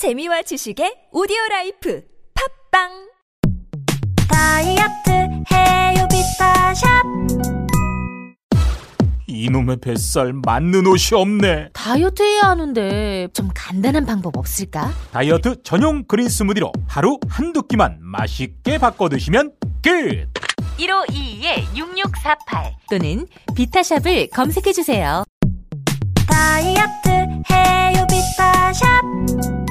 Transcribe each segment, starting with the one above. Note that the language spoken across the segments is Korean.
재미와 지식의 오디오 라이프 팟빵 다이어트 해요 비타샵 이놈의 뱃살 맞는 옷이 없네. 다이어트 해야 하는데 좀 간단한 방법 없을까? 다이어트 전용 그린 스무디로 하루 한두 끼만 맛있게 바꿔 드시면 끝. 1522-6648 또는 비타샵을 검색해주세요. 다이어트 해요 비타샵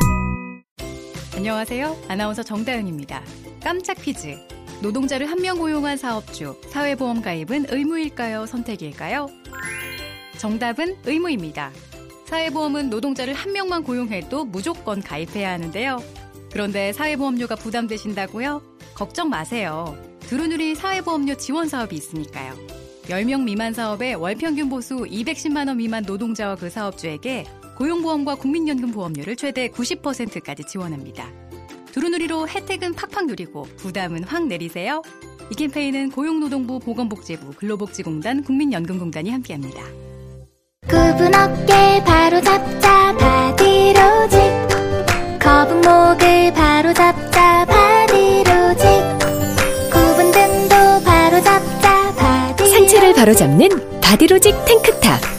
안녕하세요. 아나운서 정다은입니다. 깜짝 퀴즈. 노동자를 한 명 고용한 사업주, 사회보험 가입은 의무일까요? 선택일까요? 정답은 의무입니다. 사회보험은 노동자를 한 명만 고용해도 무조건 가입해야 하는데요. 그런데 사회보험료가 부담되신다고요? 걱정 마세요. 두루누리 사회보험료 지원 사업이 있으니까요. 10명 미만 사업에 월 평균 보수 210만 원 미만 노동자와 그 사업주에게 고용보험과 국민연금 보험료를 최대 90%까지 지원합니다. 두루누리로 혜택은 팍팍 누리고 부담은 확 내리세요. 이 캠페인은 고용노동부 보건복지부 근로복지공단 국민연금공단이 함께합니다. 굽은 어깨 바로 잡자 바디로직 거북목을 바로 잡자 바디로직 굽은 등도 바로 잡자 바디로직 상체를 바로 잡는 바디로직 탱크탑.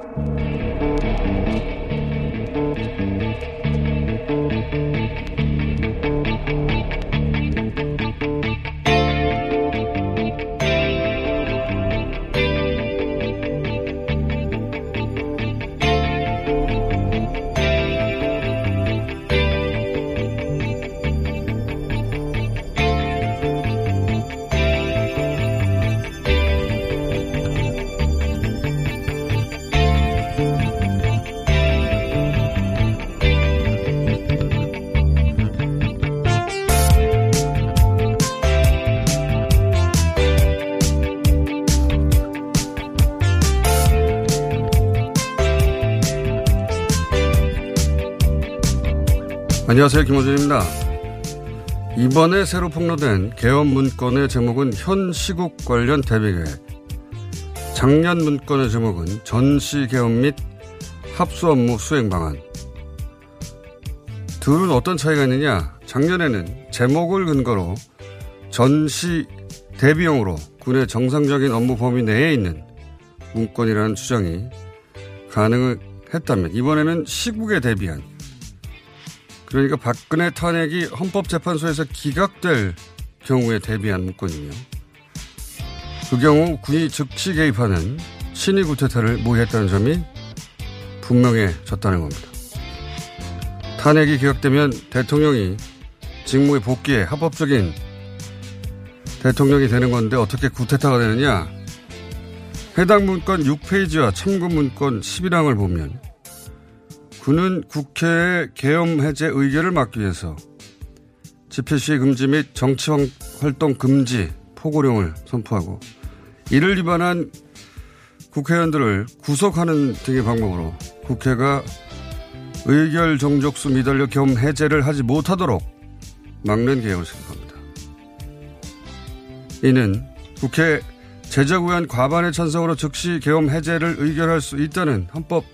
안녕하세요. 김호준입니다. 이번에 새로 폭로된 개헌 문건의 제목은 현 시국 관련 대비계획. 작년 문건의 제목은 전시 개헌 및 합수 업무 수행 방안. 둘은 어떤 차이가 있느냐? 작년에는 제목을 근거로 전시 대비용으로 군의 정상적인 업무 범위 내에 있는 문건이라는 주장이 가능했다면 이번에는 시국에 대비한 그러니까 박근혜 탄핵이 헌법재판소에서 기각될 경우에 대비한 문건이며 그 경우 군이 즉시 개입하는 신의 구태타를 모의했다는 점이 분명해졌다는 겁니다. 탄핵이 기각되면 대통령이 직무에 복귀해 합법적인 대통령이 되는 건데 어떻게 구태타가 되느냐? 해당 문건 6페이지와 참고 문건 11항을 보면 군은 국회의 계엄 해제 의결을 막기 위해서 집회 시위 금지 및 정치 활동 금지 포고령을 선포하고 이를 위반한 국회의원들을 구속하는 등의 방법으로 국회가 의결 종족수 미달려 겸 해제를 하지 못하도록 막는 계획을 생각합니다. 이는 국회 제적 의원 과반의 찬성으로 즉시 계엄 해제를 의결할 수 있다는 헌법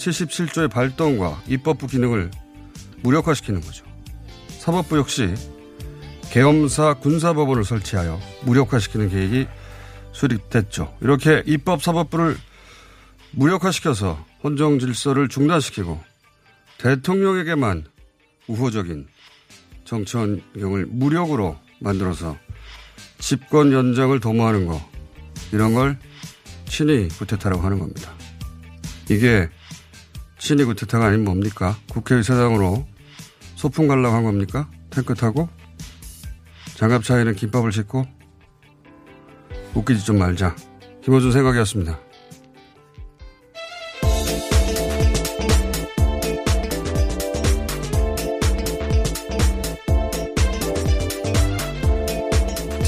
77조의 발동과 입법부 기능을 무력화시키는 거죠. 사법부 역시 계엄사 군사법원을 설치하여 무력화시키는 계획이 수립됐죠. 이렇게 입법 사법부를 무력화시켜서 헌정 질서를 중단시키고 대통령에게만 우호적인 정치 환경을 무력으로 만들어서 집권 연장을 도모하는 거 이런 걸 친위 구태타라고 하는 겁니다. 이게 친위 구태타가 아니면 뭡니까? 국회의사당으로 소풍 가려고 한 겁니까? 탱크 타고 장갑 차에는 김밥을 싣고 웃기지 좀 말자. 김호준 생각이었습니다.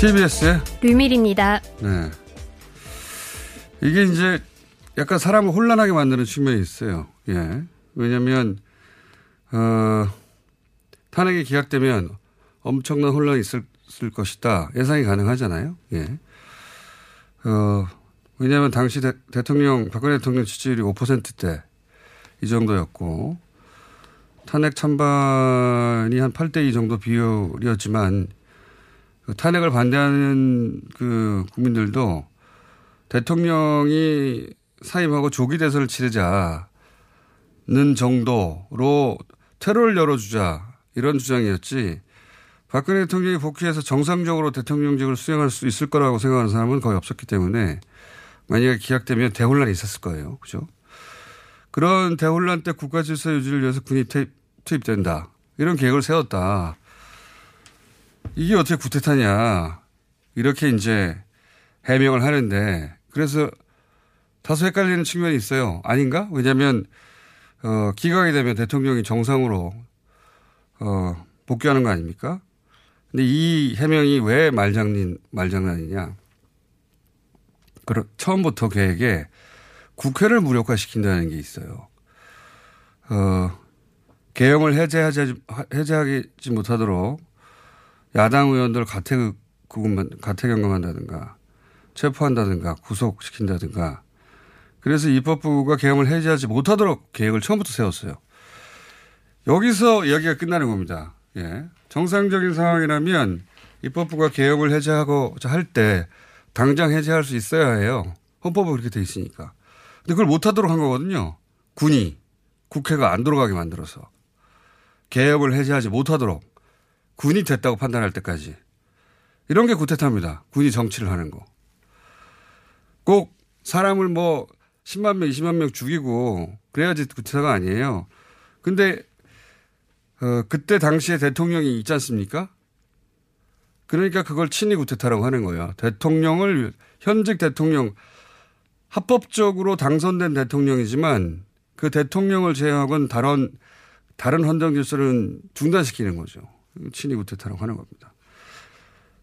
TBS의 류밀입니다. 네. 이게 이제 약간 사람을 혼란하게 만드는 측면이 있어요. 예. 왜냐면, 어, 탄핵이 기각되면 엄청난 혼란이 있을, 것이다. 예상이 가능하잖아요. 예. 어, 왜냐하면 당시 대, 통령 박근혜 대통령 지지율이 5%대 이 정도였고 탄핵 찬반이 한 8대 2 정도 비율이었지만 그 탄핵을 반대하는 그 국민들도 대통령이 사임하고 조기 대선을 치르자는 정도로 테러를 열어주자 이런 주장이었지 박근혜 대통령이 복귀해서 정상적으로 대통령직을 수행할 수 있을 거라고 생각하는 사람은 거의 없었기 때문에 만약에 기각되면 대혼란이 있었을 거예요. 그죠? 그런 대혼란 때 국가 질서 유지를 위해서 군이 투입, 된다 이런 계획을 세웠다. 이게 어떻게 구태타냐. 이렇게 이제 해명을 하는데 그래서 다소 헷갈리는 측면이 있어요. 아닌가? 왜냐하면 어, 기각이 되면 대통령이 정상으로 어, 복귀하는 거 아닙니까? 근데 이 해명이 왜 말장난, 말장난이냐. 그럼 처음부터 계획에 국회를 무력화시킨다는 게 있어요. 어, 개혁을 해제하지, 해제하지 못하도록 야당 의원들 가택, 구금만, 가택 연금한다든가 체포한다든가 구속시킨다든가 그래서 입법부가 개혁을 해제하지 못하도록 계획을 처음부터 세웠어요. 여기서 이야기가 끝나는 겁니다. 예. 정상적인 상황이라면 입법부가 개혁을 해제하고 할때 당장 해제할 수 있어야 해요. 헌법에 그렇게 돼 있으니까. 근데 그걸 못하도록 한 거거든요. 군이 국회가 안 들어가게 만들어서 개혁을 해제하지 못하도록 군이 됐다고 판단할 때까지 이런 게 구태타입니다. 군이 정치를 하는 거. 꼭 사람을 뭐 10만 명, 20만 명 죽이고 그래야지 구태타가 아니에요. 근데 어, 그때 당시에 대통령이 있지 않습니까? 그러니까 그걸 친위 구태타라고 하는 거예요. 대통령을 현직 대통령 합법적으로 당선된 대통령이지만 그 대통령을 제외하고는 다른 다른 헌정 질서는 중단시키는 거죠. 친위 구태타라고 하는 겁니다.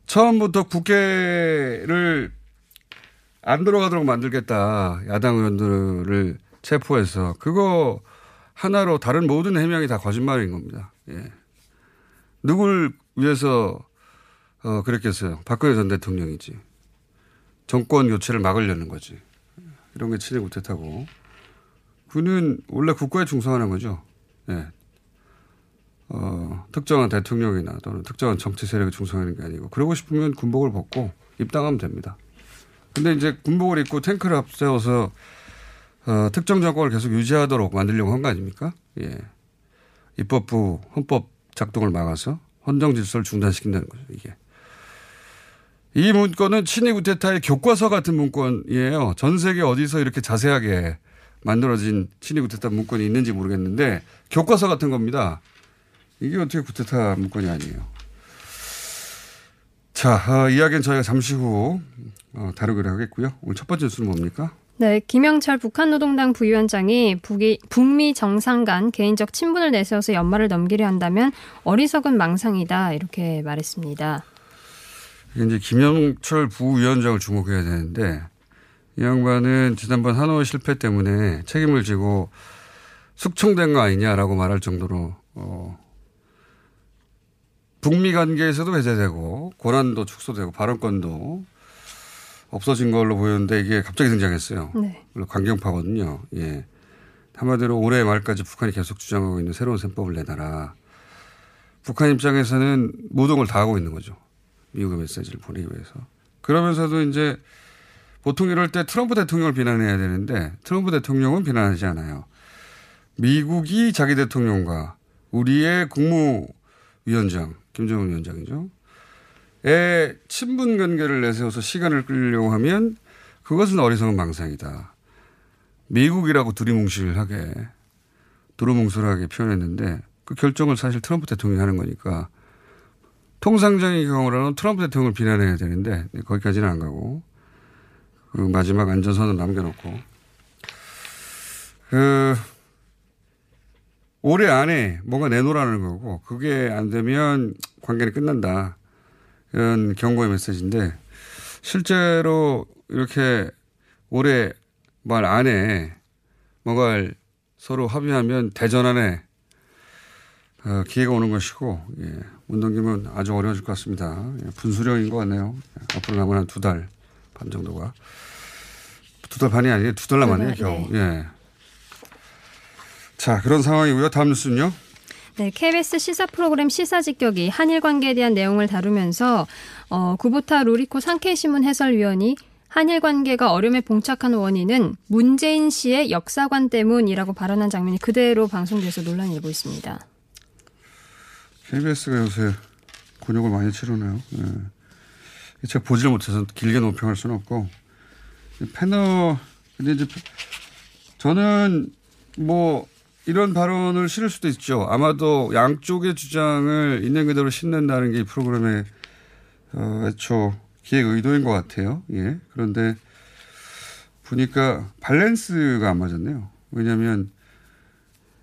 처음부터 국회를 안 들어가도록 만들겠다. 야당 의원들을 체포해서 그거 하나로 다른 모든 해명이 다 거짓말인 겁니다. 예. 누굴 위해서 어, 그랬겠어요. 박근혜 전 대통령이지. 정권 교체를 막으려는 거지. 이런 게 친해 못했다고. 그는 원래 국가에 충성하는 거죠. 예. 어, 특정한 대통령이나 또는 특정한 정치 세력에 충성하는 게 아니고 그러고 싶으면 군복을 벗고 입당하면 됩니다. 근데 이제 군복을 입고 탱크를 앞세워서 어, 특정 정권을 계속 유지하도록 만들려고 한 거 아닙니까? 예. 입법부 헌법 작동을 막아서 헌정 질서를 중단시킨다는 거죠, 이게. 이 문건은 친위 구테타의 교과서 같은 문건이에요. 전 세계 어디서 이렇게 자세하게 만들어진 친위 구테타 문건이 있는지 모르겠는데 교과서 같은 겁니다. 이게 어떻게 구테타 문건이 아니에요. 자, 어, 이야기는 저희가 잠시 후 어, 다루기로 하겠고요. 오늘 첫 번째 뉴스는 뭡니까? 네, 김영철 북한 노동당 부위원장이 북이, 북미 정상 간 개인적 친분을 내세워서 연말을 넘기려 한다면 어리석은 망상이다 이렇게 말했습니다. 이제 김영철 부위원장을 주목해야 되는데 이 양반은 지난번 하노이 실패 때문에 책임을 지고 숙청된 거 아니냐라고 말할 정도로 어, 북미 관계에서도 해제되고 고난도 축소되고 발언권도 없어진 걸로 보였는데 이게 갑자기 등장했어요. 네. 강경파거든요. 예. 한마디로 올해 말까지 북한이 계속 주장하고 있는 새로운 셈법을 내놔라. 북한 입장에서는 모든 걸 다 하고 있는 거죠. 미국의 메시지를 보내기 위해서. 그러면서도 이제 보통 이럴 때 트럼프 대통령을 비난해야 되는데 트럼프 대통령은 비난하지 않아요. 미국이 자기 대통령과 우리의 국무위원장, 김정은 위원장이죠. 에 친분 관계를 내세워서 시간을 끌려고 하면 그것은 어리석은 망상이다. 미국이라고 두리뭉실하게 두루뭉술하게 표현했는데 그 결정을 사실 트럼프 대통령이 하는 거니까 통상적인 경우라는 트럼프 대통령을 비난해야 되는데 거기까지는 안 가고 그 마지막 안전선을 남겨놓고 그 올해 안에 뭔가 내놓으라는 거고 그게 안 되면 관계는 끝난다. 이런 경고의 메시지인데 실제로 이렇게 올해 말 안에 뭔가를 서로 합의하면 대전 안에 어, 기회가 오는 것이고 예, 운동기면 아주 어려워질 것 같습니다. 예, 분수령인 것 같네요. 예, 앞으로 남은 한 두 달 반 정도가 두 달 반이 아니에요. 두 달 남았네요. 겨우. 예. 자 그런 상황이고요. 다음 뉴스는요. 네, KBS 시사 프로그램 시사직격이 한일 관계에 대한 내용을 다루면서 어, 구보타 루리코 상케이 신문 해설위원이 한일 관계가 어려움에 봉착한 원인은 문재인 씨의 역사관 때문이라고 발언한 장면이 그대로 방송돼서 논란이 일고 있습니다. KBS가 요새 곤욕을 많이 치르네요. 예. 제가 보지를 못해서 길게 논평할 수는 없고 패널 근데 이제 저는 뭐 이런 발언을 실을 수도 있죠. 아마도 양쪽의 주장을 있는 그대로 신는다는 게 이 프로그램의 어, 애초 기획 의도인 것 같아요. 예. 그런데 보니까 밸런스가 안 맞았네요. 왜냐하면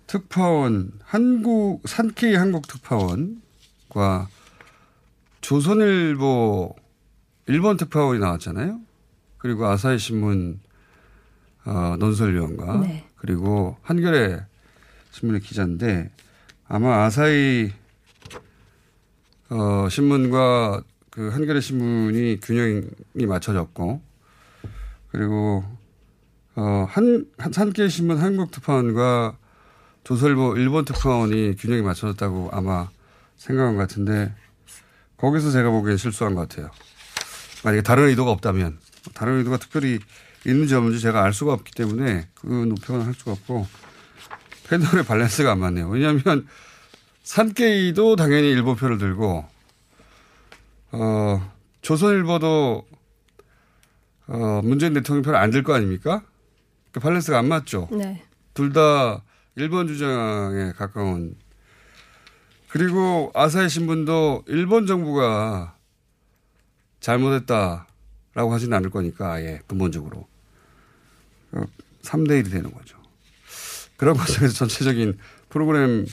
특파원 한국 산케이 한국 특파원과 조선일보 일본 특파원이 나왔잖아요. 그리고 아사히 신문 어, 논설위원과 네. 그리고 한겨레 신문의 기자인데 아마 아사히 어, 신문과 그 한겨레 신문이 균형이 맞춰졌고 그리고 어, 한, 한 산케이 신문 한국 특파원과 조선일보 일본 특파원이 균형이 맞춰졌다고 아마 생각한 것 같은데 거기서 제가 보기엔 실수한 것 같아요. 만약에 다른 의도가 없다면 다른 의도가 특별히 있는지 없는지 제가 알 수가 없기 때문에 그 논평은 할 수가 없고 패널의 밸런스가 안 맞네요. 왜냐하면 산케이도 당연히 일본 표를 들고 어, 조선일보도 어, 문재인 대통령 표를 안 들 거 아닙니까? 그 밸런스가 안 맞죠. 네. 둘 다 일본 주장에 가까운 그리고 아사히 신문도 일본 정부가 잘못했다라고 하지는 않을 거니까 아예 근본적으로 3대 1이 되는 거죠. 그런 과정에서 전체적인 프로그램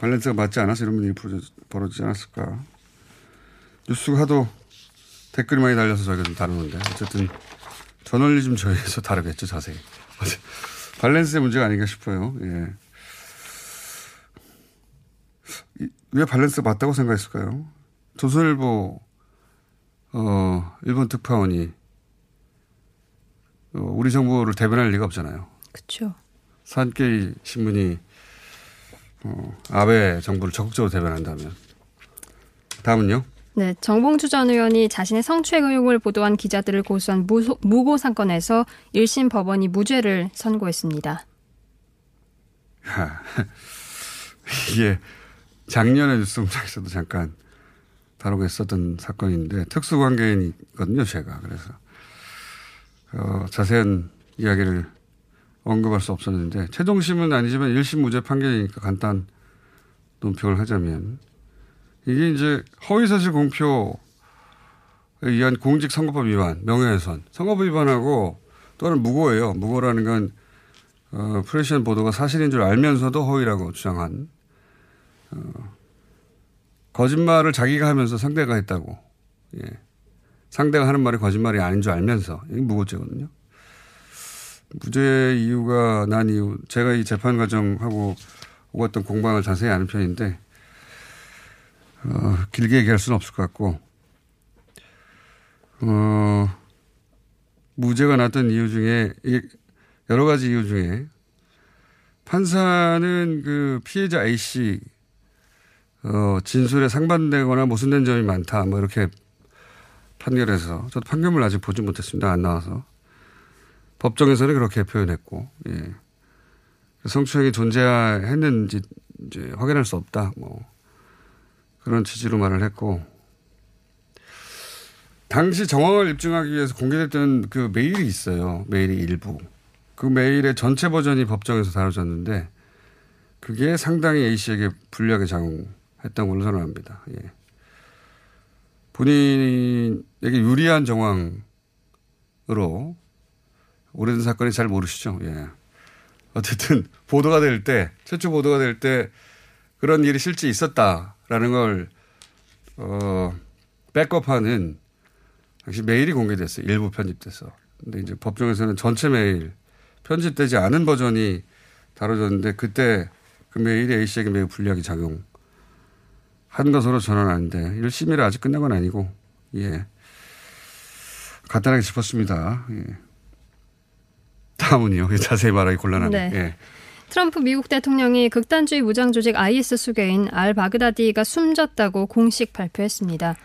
밸런스가 맞지 않아서 이런 일이 벌어지지 않았을까. 뉴스가 하도 댓글이 많이 달려서 저희가 좀 다루는데 어쨌든 저널리즘 저희에서 다르겠죠 자세히. 밸런스의 문제가 아닌가 싶어요. 예. 왜 밸런스가 맞다고 생각했을까요? 조선일보 어, 일본 특파원이 어, 우리 정부를 대변할 리가 없잖아요. 그렇죠. 산케이 신문이 어, 아베 정부를 적극적으로 대변한다면 다음은요. 네, 정봉주 전 의원이 자신의 성추행 의혹을 보도한 기자들을 고소한 무소, 무고 사건에서 1심 법원이 무죄를 선고했습니다. 이게 작년에 뉴스공장에서도 잠깐 다루고 있었던 사건인데 특수관계인이거든요, 제가. 그래서 어, 자세한 이야기를 언급할 수 없었는데 최종심은 아니지만 1심 무죄 판결이니까 간단 논평을 하자면 이게 이제 허위사실 공표에 의한 공직선거법 위반, 명예훼손, 선거법 위반하고 또는 무고예요. 무고라는 건 어, 프레시안 보도가 사실인 줄 알면서도 허위라고 주장한 어, 거짓말을 자기가 하면서 상대가 했다고. 예. 상대가 하는 말이 거짓말이 아닌 줄 알면서 이게 무고죄거든요. 무죄 이유가 난 이유 제가 이 재판 과정하고 오갔던 공방을 자세히 아는 편인데 어, 길게 얘기할 수는 없을 것 같고 어, 무죄가 났던 이유 중에 여러 가지 이유 중에 판사는 그 피해자 A 씨 어, 진술에 상반되거나 모순된 점이 많다 뭐 이렇게 판결해서 저도 판결을 아직 보지 못했습니다 안 나와서 법정에서는 그렇게 표현했고 예. 성추행이 존재했는지 이제 확인할 수 없다 뭐 그런 취지로 말을 했고 당시 정황을 입증하기 위해서 공개됐던 그 메일이 있어요. 메일이 일부. 그 메일의 전체 버전이 법정에서 다뤄졌는데 그게 상당히 A 씨에게 불리하게 작용했던 걸로 선언합니다. 예. 본인에게 유리한 정황으로 오래된 사건이 잘 모르시죠. 예. 어쨌든 보도가 될 때, 최초 보도가 될 때 그런 일이 실제 있었다라는 걸, 어, 백업하는 당시 메일이 공개됐어요. 일부 편집돼서. 근데 이제 법정에서는 전체 메일 편집되지 않은 버전이 다뤄졌는데 그때 그 메일이 A 씨에게 매우 불리하게 작용한 것으로 전환하는데 1심이라 아직 끝난 건 아니고 예 간단하게 짚었습니다. 예. 다음은요. 자세히 말하기 곤란하네. 네. 예. 트럼프 미국 대통령이 극단주의 무장 조직 IS 수괴인 알 바그다디가 숨졌다고 공식 발표했습니다.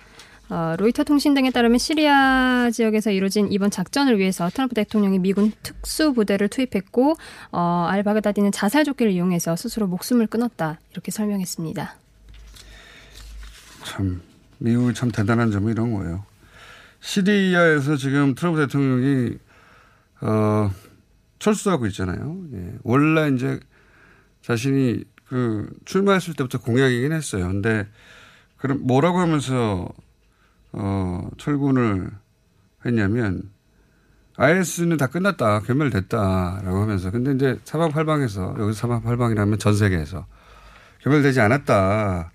어, 로이터 통신 등에 따르면 시리아 지역에서 이루어진 이번 작전을 위해서 트럼프 대통령이 미군 특수부대를 투입했고 어, 알 바그다디는 자살 조끼를 이용해서 스스로 목숨을 끊었다 이렇게 설명했습니다. 참 미국이 참 대단한 점은 이런 거예요. 시리아에서 지금 트럼프 대통령이 어, 철수하고 있잖아요. 예. 원래 이제 자신이 그 출마했을 때부터 공약이긴 했어요. 근데 그럼 뭐라고 하면서 어, 철군을 했냐면 IS는 다 끝났다. 괴멸됐다라고 하면서 근데 이제 사방팔방에서 여기서 사방팔방이라면 전 세계에서 괴멸되지 않았다.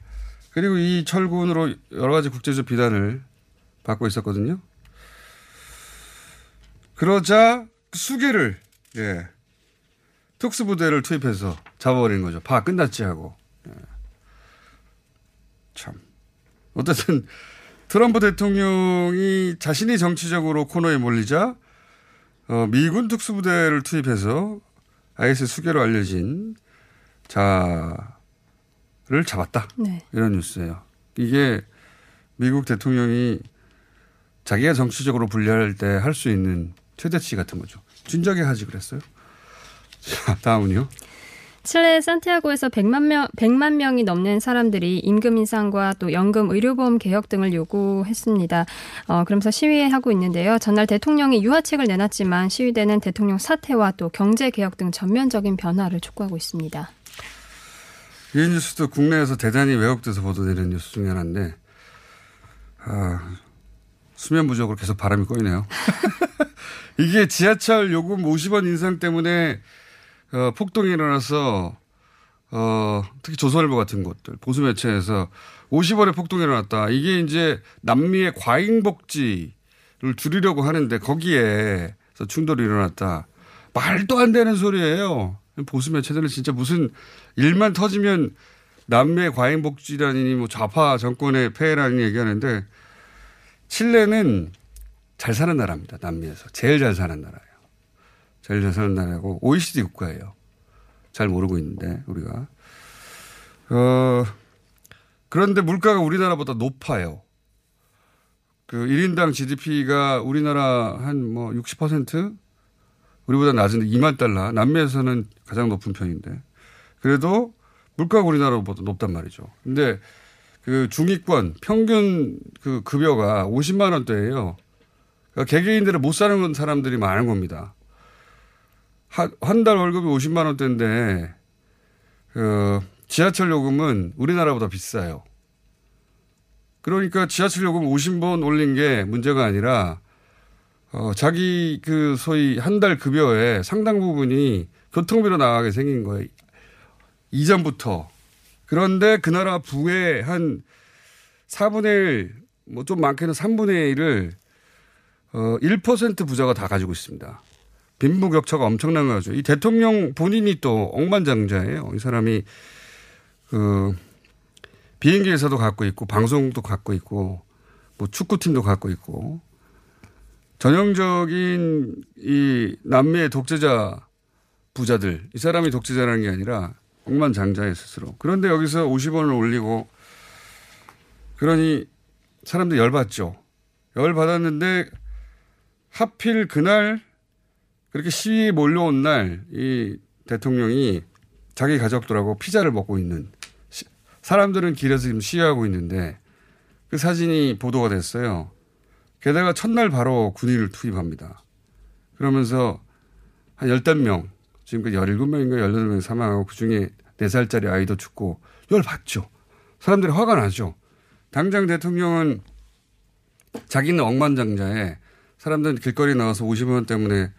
그리고 이 철군으로 여러 가지 국제적 비난을 받고 있었거든요. 그러자 수계를 예. 특수부대를 투입해서 잡아버리는 거죠. 봐, 끝났지 하고. 예. 참. 어쨌든 트럼프 대통령이 자신이 정치적으로 코너에 몰리자 어, 미군 특수부대를 투입해서 IS 수계로 알려진 자를 잡았다. 네. 이런 뉴스예요. 이게 미국 대통령이 자기가 정치적으로 분리할 때 할 수 있는 최대치 같은 거죠. 진작에 하지 그랬어요. 자, 다음은요. 칠레 산티아고에서 100만 명 100만 명이 넘는 사람들이 임금 인상과 또 연금 의료보험 개혁 등을 요구했습니다. 어, 그러면서 시위하고 있는데요. 전날 대통령이 유화책을 내놨지만 시위대는 대통령 사퇴와 또 경제 개혁 등 전면적인 변화를 촉구하고 있습니다. 이 뉴스도 국내에서 대단히 왜곡돼서 보도되는 뉴스 중에 하나인데 아, 수면 부족으로 계속 바람이 꼬이네요. 이게 지하철 요금 50원 인상 때문에 어, 폭동이 일어나서 어, 특히 조선일보 같은 곳들 보수 매체에서 50원의 폭동이 일어났다. 이게 이제 남미의 과잉 복지를 줄이려고 하는데 거기에서 충돌이 일어났다. 말도 안 되는 소리예요. 보수 매체들은 진짜 무슨 일만 터지면 남미의 과잉 복지라니 뭐 좌파 정권의 폐해라니 얘기하는데 칠레는 잘 사는 나라입니다. 남미에서 제일 잘 사는 나라예요. 제일 잘 사는 나라고 OECD 국가예요. 잘 모르고 있는데 우리가 어 그런데 물가가 우리나라보다 높아요. 그 1인당 GDP가 우리나라 한 뭐 60% 우리보다 낮은데 2만 달러. 남미에서는 가장 높은 편인데. 그래도 물가가 우리나라보다 높단 말이죠. 근데 그 중위권 평균 그 급여가 50만 원대예요. 그러니까 개개인들은 못 사는 사람들이 많은 겁니다. 한 달 월급이 50만 원대인데 그 지하철 요금은 우리나라보다 비싸요. 그러니까 지하철 요금 50번 올린 게 문제가 아니라 어, 자기 그 소위 한 달 급여의 상당 부분이 교통비로 나가게 생긴 거예요. 이전부터. 그런데 그 나라 부의 한 4분의 1, 뭐 좀 많게는 3분의 1을 어, 1% 부자가 다 가지고 있습니다. 빈부격차가 엄청난 거죠. 이 대통령 본인이 또 억만장자예요. 이 사람이 그 비행기 회사도 갖고 있고 방송도 갖고 있고 뭐 축구팀도 갖고 있고 전형적인 이 남미의 독재자 부자들 이 사람이 독재자라는 게 아니라 억만장자의 스스로. 그런데 여기서 50원을 올리고 그러니 사람들 열받죠. 열받았는데 하필 그날 그렇게 시위에 몰려온 날 이 대통령이 자기 가족들하고 피자를 먹고 있는 사람들은 길에서 지금 시위하고 있는데 그 사진이 보도가 됐어요. 게다가 첫날 바로 군인을 투입합니다. 그러면서 한 열댓 명, 지금까지 17명인가 18명 사망하고 그 중에 4살짜리 아이도 죽고 열받죠. 사람들이 화가 나죠. 당장 대통령은 자기는 억만장자에 사람들은 길거리 나와서 50원 때문에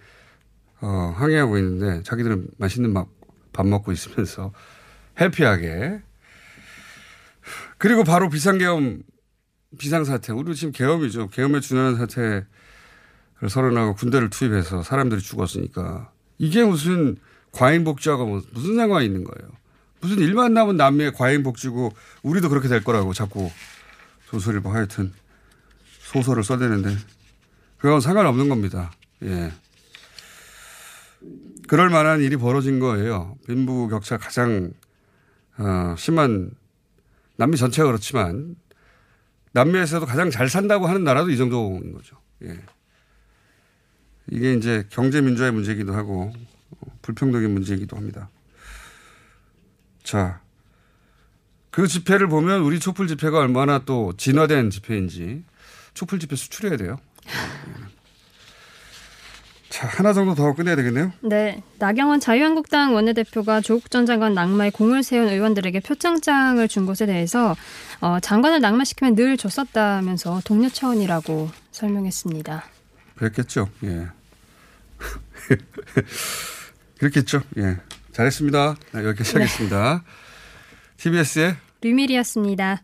어, 항의하고 있는데 자기들은 맛있는 밥, 밥 먹고 있으면서 해피하게 그리고 바로 비상계엄 비상사태 우리 지금 계엄이죠. 계엄에 준하는 사태를 선언하고 군대를 투입해서 사람들이 죽었으니까 이게 무슨 과잉 복지하고 뭐 무슨 상관이 있는 거예요. 무슨 일만 남은 남미의 과잉 복지고 우리도 그렇게 될 거라고 자꾸 소설일보 하여튼 소설을 써대는데 그거하고 상관없는 겁니다. 예. 그럴 만한 일이 벌어진 거예요. 빈부 격차 가장 어, 심한 남미 전체가 그렇지만 남미에서도 가장 잘 산다고 하는 나라도 이 정도인 거죠. 예. 이게 이제 경제 민주화의 문제이기도 하고 불평등의 문제이기도 합니다. 자, 그 집회를 보면 우리 촛불 집회가 얼마나 또 진화된 집회인지 촛불 집회 수출해야 돼요. 자, 하나 정도 더 끝내야 되겠네요. 네. 나경원 자유한국당 원내대표가 조국 전 장관 낙마에 공을 세운 의원들에게 표창장을 준 것에 대해서 어, 장관을 낙마시키면 늘 줬었다면서 동료 차원이라고 설명했습니다. 그랬겠죠. 예. 그렇겠죠. 예. 잘했습니다. 네, 여기까지 하겠습니다. TBS의 류밀이었습니다.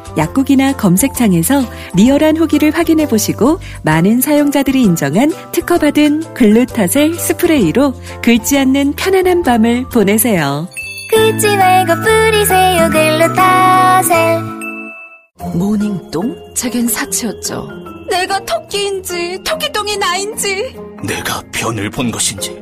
약국이나 검색창에서 리얼한 후기를 확인해 보시고 많은 사용자들이 인정한 특허받은 글루타셀 스프레이로 긁지 않는 편안한 밤을 보내세요. 긁지 말고 뿌리세요 글루타셀 모닝똥? 제겐 사치였죠. 내가 토끼인지 토끼똥이 나인지 내가 변을 본 것인지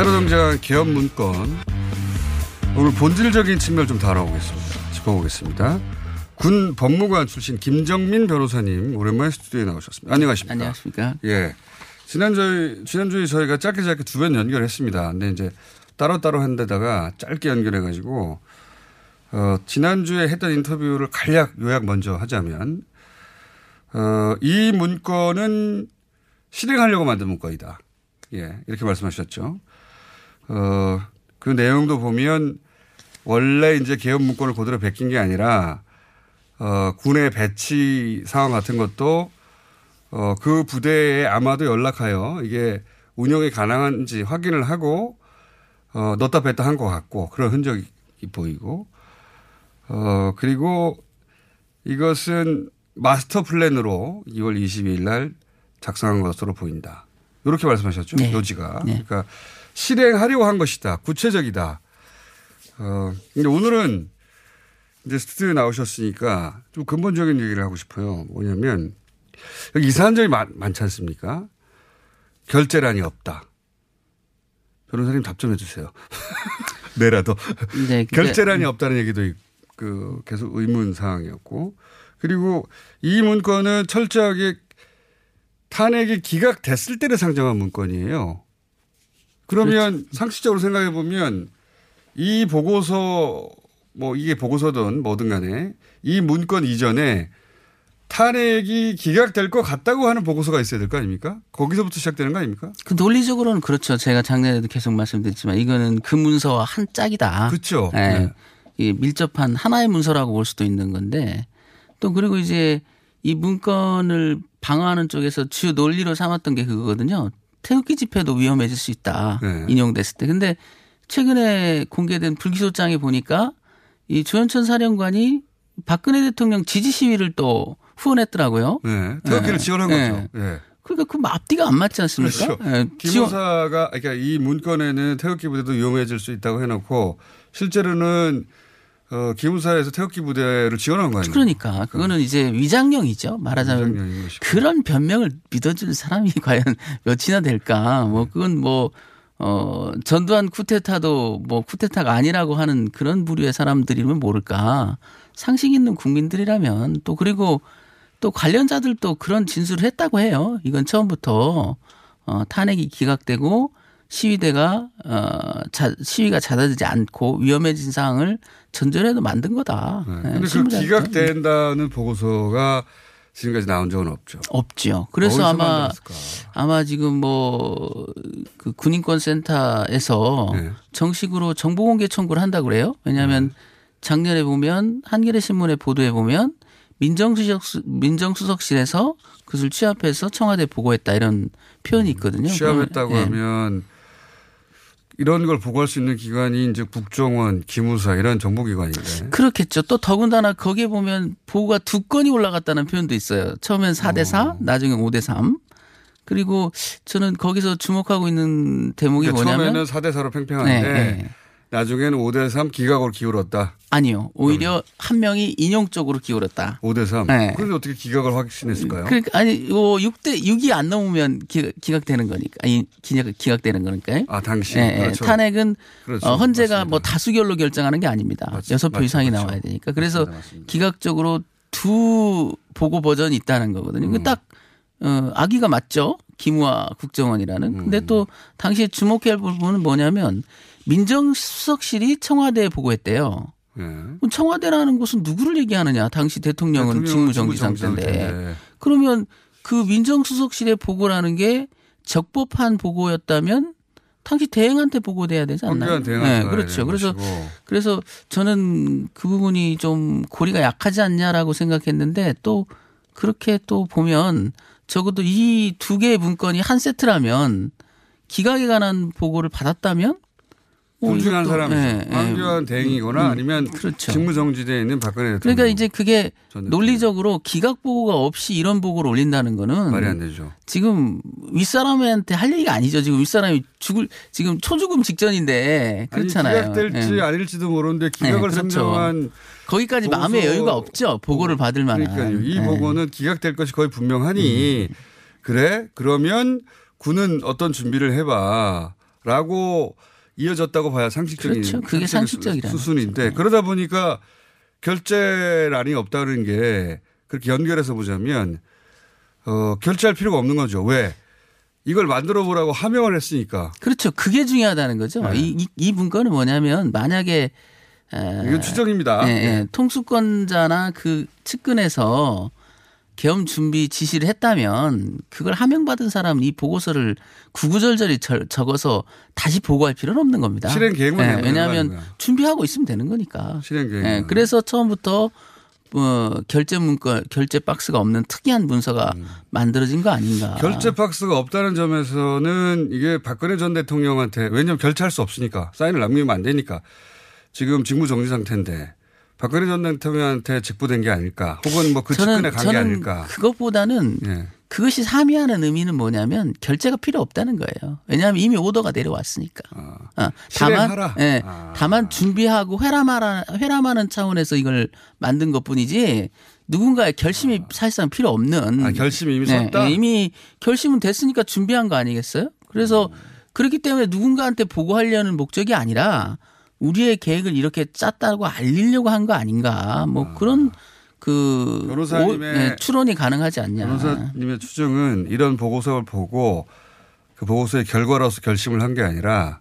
새로 등장한 개업 문건. 오늘 본질적인 측면을 좀 다뤄보겠습니다. 짚어보겠습니다. 군 법무관 출신 김정민 변호사님 오랜만에 스튜디오에 나오셨습니다. 안녕하십니까? 안녕하십니까? 예. 지난 저희 지난주에 저희가 짧게 짧게 두 번 연결했습니다. 근데 이제 따로따로 한 데다가 짧게 연결해 가지고 어, 지난주에 했던 인터뷰를 간략 요약 먼저 하자면 어, 이 문건은 실행하려고 만든 문건이다. 예, 이렇게 말씀하셨죠. 어, 그 내용도 보면 원래 이제 개업 문건을 그대로 베낀 게 아니라 어, 군의 배치 상황 같은 것도 어, 그 부대에 아마도 연락하여 이게 운영이 가능한지 확인을 하고 어, 넣다 뺐다 한 것 같고 그런 흔적이 보이고 어, 그리고 이것은 마스터 플랜으로 2월 22일 날 작성한 것으로 보인다. 이렇게 말씀하셨죠. 네. 요지가. 네. 그러니까 실행하려고 한 것이다. 구체적이다. 어, 근데 오늘은 이제 스튜디오에 나오셨으니까 좀 근본적인 얘기를 하고 싶어요. 뭐냐면 여기 이상한 점이 많, 많지 않습니까? 결재란이 없다. 변호사님 답 좀 해주세요. 내라도. 네, 결재란이 없다는 얘기도 있- 그 계속 의문 사항이었고 그리고 이 문건은 철저하게 탄핵이 기각됐을 때를 상정한 문건이에요. 그러면 상식적으로 생각해 보면 이 보고서 뭐 이게 보고서든 뭐든 간에 이 문건 이전에 탄핵이 기각될 것 같다고 하는 보고서가 있어야 될 거 아닙니까? 거기서부터 시작되는 거 아닙니까? 그 논리적으로는 그렇죠. 제가 작년에도 계속 말씀드렸지만 이거는 그 문서와 한 짝이다. 그렇죠. 예. 네. 이 밀접한 하나의 문서라고 볼 수도 있는 건데 또 그리고 이제 이 문건을 방어하는 쪽에서 주요 논리로 삼았던 게 그거거든요. 태극기 집회도 위험해질 수 있다. 네. 인용됐을 때. 근데 최근에 공개된 불기소장에 보니까 이 조현천 사령관이 박근혜 대통령 지지 시위를 또 후원했더라고요. 네. 태극기를 지원한 거죠. 예. 그러니까 그 앞뒤가 안 맞지 않습니까? 그렇죠. 예, 지원- 기무사가 그러니까 이 문건에는 태극기 부대도 위험해질 수 있다고 해놓고 실제로는 어, 기무사에서 태극기 부대를 지원한 거 아니에요? 그러니까 그거는 이제 위장령이죠. 말하자면. 그런 변명을 믿어줄 사람이 과연 몇이나 될까? 뭐 그건 뭐 어, 전두환 쿠데타도 뭐 쿠데타가 아니라고 하는 그런 부류의 사람들이면 모를까? 상식 있는 국민들이라면 또 그리고 또 관련자들도 그런 진술을 했다고 해요. 이건 처음부터 어, 탄핵이 기각되고 시위대가 어, 자, 시위가 잦아들지 않고 위험해진 상황을 전전에도 만든 거다. 예, 근데 그 신문자들. 기각된다는 보고서가 지금까지 나온 적은 없죠. 없죠. 그래서 아마 만들었을까? 아마 지금 뭐 그 군인권 센터에서 네. 정식으로 정보 공개 청구를 한다고 그래요. 왜냐하면 네. 작년에 보면 한겨레 신문에 보도해 보면 민정수석 민정수석실에서 그것을 취합해서 청와대 에 보고했다 이런 표현이 있거든요. 취합했다고 예. 하면 이런 걸 보고할 수 있는 기관이 이제 국정원, 기무사 이런 정보기관인데. 그렇겠죠. 또 더군다나 거기에 보면 보고가 두 건이 올라갔다는 표현도 있어요. 처음엔 4대 4, 나중에 5대 3. 그리고 저는 거기서 주목하고 있는 대목이 그러니까 뭐냐면 처음에는 4대 4로 팽팽한데 네, 네. 나중에는 5대 3 기각으로 기울었다. 아니요. 오히려 한 명이 인용 쪽으로 기울었다. 5대 3. 네. 그런데 어떻게 기각을 확신했을까요? 그러니까 아니 요 6대 6이 안 넘으면 기, 기각되는 거니까. 아니 기각 기각되는 거니까요. 아, 당시. 예, 예. 그렇죠. 탄핵은 그렇죠. 어, 헌재가 뭐 다수결로 결정하는 게 아닙니다. 여섯 표 이상이 나와야 되니까. 그래서 기각적으로 두 보고 버전이 있다는 거거든요. 음. 그딱 어, 아기가 맞죠. 기무와 국정원이라는. 근데 음. 또 당시에 주목해야 할 부분은 뭐냐면 민정수석실이 청와대에 보고했대요. 예. 청와대라는 곳은 누구를 얘기하느냐? 당시 대통령은 직무정지상 때인데. 때인데. 그러면 그 민정수석실의 보고라는 게 적법한 보고였다면 당시 대행한테 보고돼야 되지 않나요? 네, 그렇죠. 그래서 것이고. 그래서 저는 그 부분이 좀 고리가 약하지 않냐라고 생각했는데 또 그렇게 또 보면 적어도 이 두 개의 문건이 한 세트라면 기각에 관한 보고를 받았다면 뭐둘 중에 한 이것도- 사람이죠. 예, 예. 황교안 대행이거나 음, 아니면 그렇죠. 직무정지되어 있는 박근혜 대통령. 그러니까 이제 그게 전 논리적으로 기각 보고가 없이 이런 보고를 올린다는 거는 말이 안 되죠. 지금 윗사람한테 할 얘기가 아니죠. 지금 윗사람이 죽을 지금 초죽음 직전인데 그렇잖아요. 아니, 기각될지 예. 아닐지도 모르는데 기각을 네, 그렇죠. 선정한 거기까지 마음의 여유가 없죠. 보고를 받을 만한. 그러니까요. 이 예. 보고는 기각될 것이 거의 분명하니 음. 그래 그러면 군은 어떤 준비를 해봐라고 이어졌다고 봐야 상식적인 그렇죠. 그게 상식적인 수순인데 그러다 보니까 결재란이 없다는 게 그렇게 연결해서 보자면 어, 결재할 필요가 없는 거죠. 왜? 이걸 만들어 보라고 하명을 했으니까. 그렇죠. 그게 중요하다는 거죠. 네. 이, 이, 이 문건은 뭐냐면 만약에 에, 이건 추정입니다. 예, 예. 통수권자나 그 측근에서 계엄 준비 지시를 했다면 그걸 하명받은 사람은 이 보고서를 구구절절히 절- 적어서 다시 보고할 필요는 없는 겁니다. 실행 계획만 거 왜냐하면? 준비하고 있으면 되는 거니까. 실행 계획. 예, 그래서 처음부터 어, 결제 문건, 결제 박스가 없는 특이한 문서가 만들어진 거 아닌가. 음. 결제 박스가 없다는 점에서는 이게 박근혜 전 대통령한테 왜냐하면 결제할 수 없으니까 사인을 남기면 안 되니까 지금 직무 정지 상태인데 박근혜 전 대통령한테 직보된 게 아닐까 혹은 뭐 그 측근에 간 게 아닐까. 그것보다는 예. 그것이 사미하는 의미는 뭐냐면 결제가 필요 없다는 거예요. 왜냐하면 이미 오더가 내려왔으니까. 어, 다만, 실행하라. 예, 아. 다만 준비하고 회람하라, 회람하는 차원에서 이걸 만든 것 뿐이지 누군가의 결심이 사실상 필요 없는. 아, 결심이 이미 네, 섰다? 예, 이미 결심은 됐으니까 준비한 거 아니겠어요? 그래서 음. 그렇기 때문에 누군가한테 보고하려는 목적이 아니라 우리의 계획을 이렇게 짰다고 알리려고 한 거 아닌가. 뭐 그런 그 변호사님의 오- 네, 추론이 가능하지 않냐. 변호사님의 추정은 이런 보고서를 보고 그 보고서의 결과로서 결심을 한 게 아니라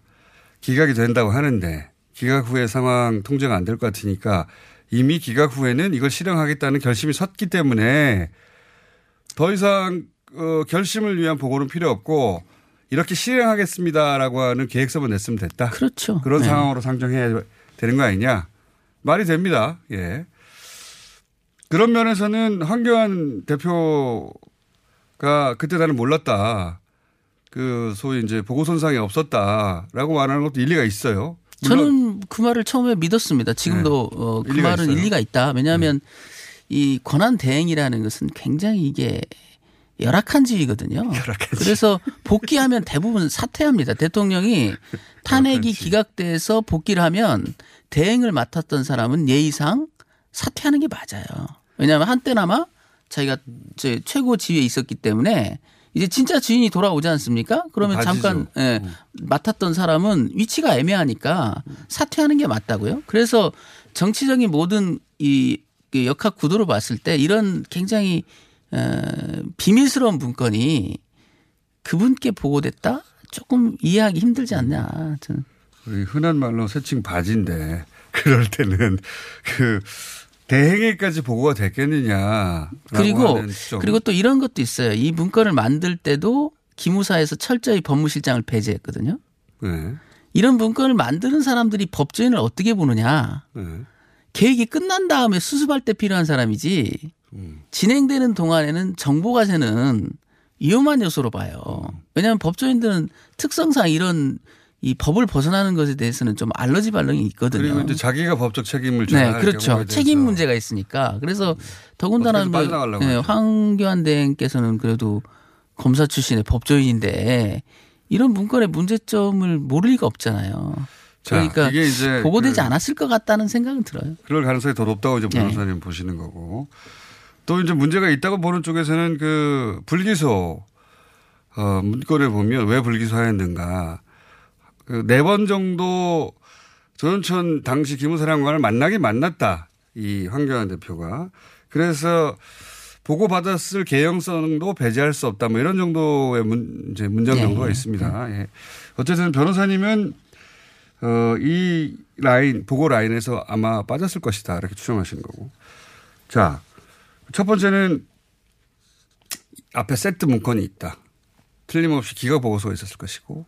기각이 된다고 하는데 기각 후에 상황 통제가 안 될 것 같으니까 이미 기각 후에는 이걸 실행하겠다는 결심이 섰기 때문에 더 이상 어, 결심을 위한 보고는 필요 없고 이렇게 실행하겠습니다라고 하는 계획서만 냈으면 됐다. 그렇죠. 그런 네. 상황으로 상정해야 되는 거 아니냐. 말이 됩니다. 예. 그런 면에서는 황교안 대표가 그때 나는 몰랐다. 그 소위 이제 보고선상이 없었다라고 말하는 것도 일리가 있어요. 저는 그 말을 처음에 믿었습니다. 지금도 어, 그 말은 있어요. 네. 일리가 있다. 왜냐하면 이 권한 대행이라는 것은 굉장히 이게 열악한 지위거든요. 그래서 복귀하면 대부분 사퇴합니다. 대통령이 탄핵이 기각돼서 복귀를 하면 대행을 맡았던 사람은 예의상 사퇴하는 게 맞아요. 왜냐하면 한때나마 자기가 제 최고 지위에 있었기 때문에 이제 진짜 지인이 돌아오지 않습니까? 그러면 바지죠. 잠깐 예, 맡았던 사람은 위치가 애매하니까 사퇴하는 게 맞다고요. 그래서 정치적인 모든 이 역학 구도로 봤을 때 이런 굉장히 어, 비밀스러운 문건이 그분께 보고됐다? 조금 이해하기 힘들지 않냐. 저는. 우리 흔한 말로 새칭 바지인데 그럴 때는 그 대행에까지 보고가 됐겠느냐. 그리고 그리고 또 이런 것도 있어요. 이 문건을 만들 때도 기무사에서 철저히 법무실장을 배제했거든요. 네. 이런 문건을 만드는 사람들이 법조인을 어떻게 보느냐. 네. 계획이 끝난 다음에 수습할 때 필요한 사람이지 진행되는 동안에는 정보가 새는 위험한 요소로 봐요. 왜냐하면 법조인들은 특성상 이런 이 법을 벗어나는 것에 대해서는 좀 알러지 반응이 있거든요. 그리고 이제 자기가 법적 책임을 네, 져야 할 그렇죠. 책임 문제가 있으니까. 그래서 더군다나 어떻게든 뭐, 네. 황교안 대행께서는 그래도 검사 출신의 법조인인데 이런 문건의 문제점을 모를 리가 없잖아요. 자, 그러니까 이게 이제 보고되지 그- 않았을 것 같다는 생각은 들어요. 그럴 가능성이 더 높다고 이제 네. 변호사님 보시는 거고. 또 이제 문제가 있다고 보는 쪽에서는 그 불기소 어, 문건을 보면 왜 불기소하였는가. 그 네 번 정도 조현천 당시 기무사령관을 만나긴 만났다. 이 황교안 대표가. 그래서 보고받았을 개연성도 배제할 수 없다. 뭐 이런 정도의 문, 이제 문장 네. 정도가 있습니다. 예. 어쨌든 변호사님은 어, 이 라인, 보고 라인에서 아마 빠졌을 것이다. 이렇게 추정하시는 거고. 자, 첫 번째는 앞에 세트 문건이 있다. 틀림없이 기각 보고서가 있었을 것이고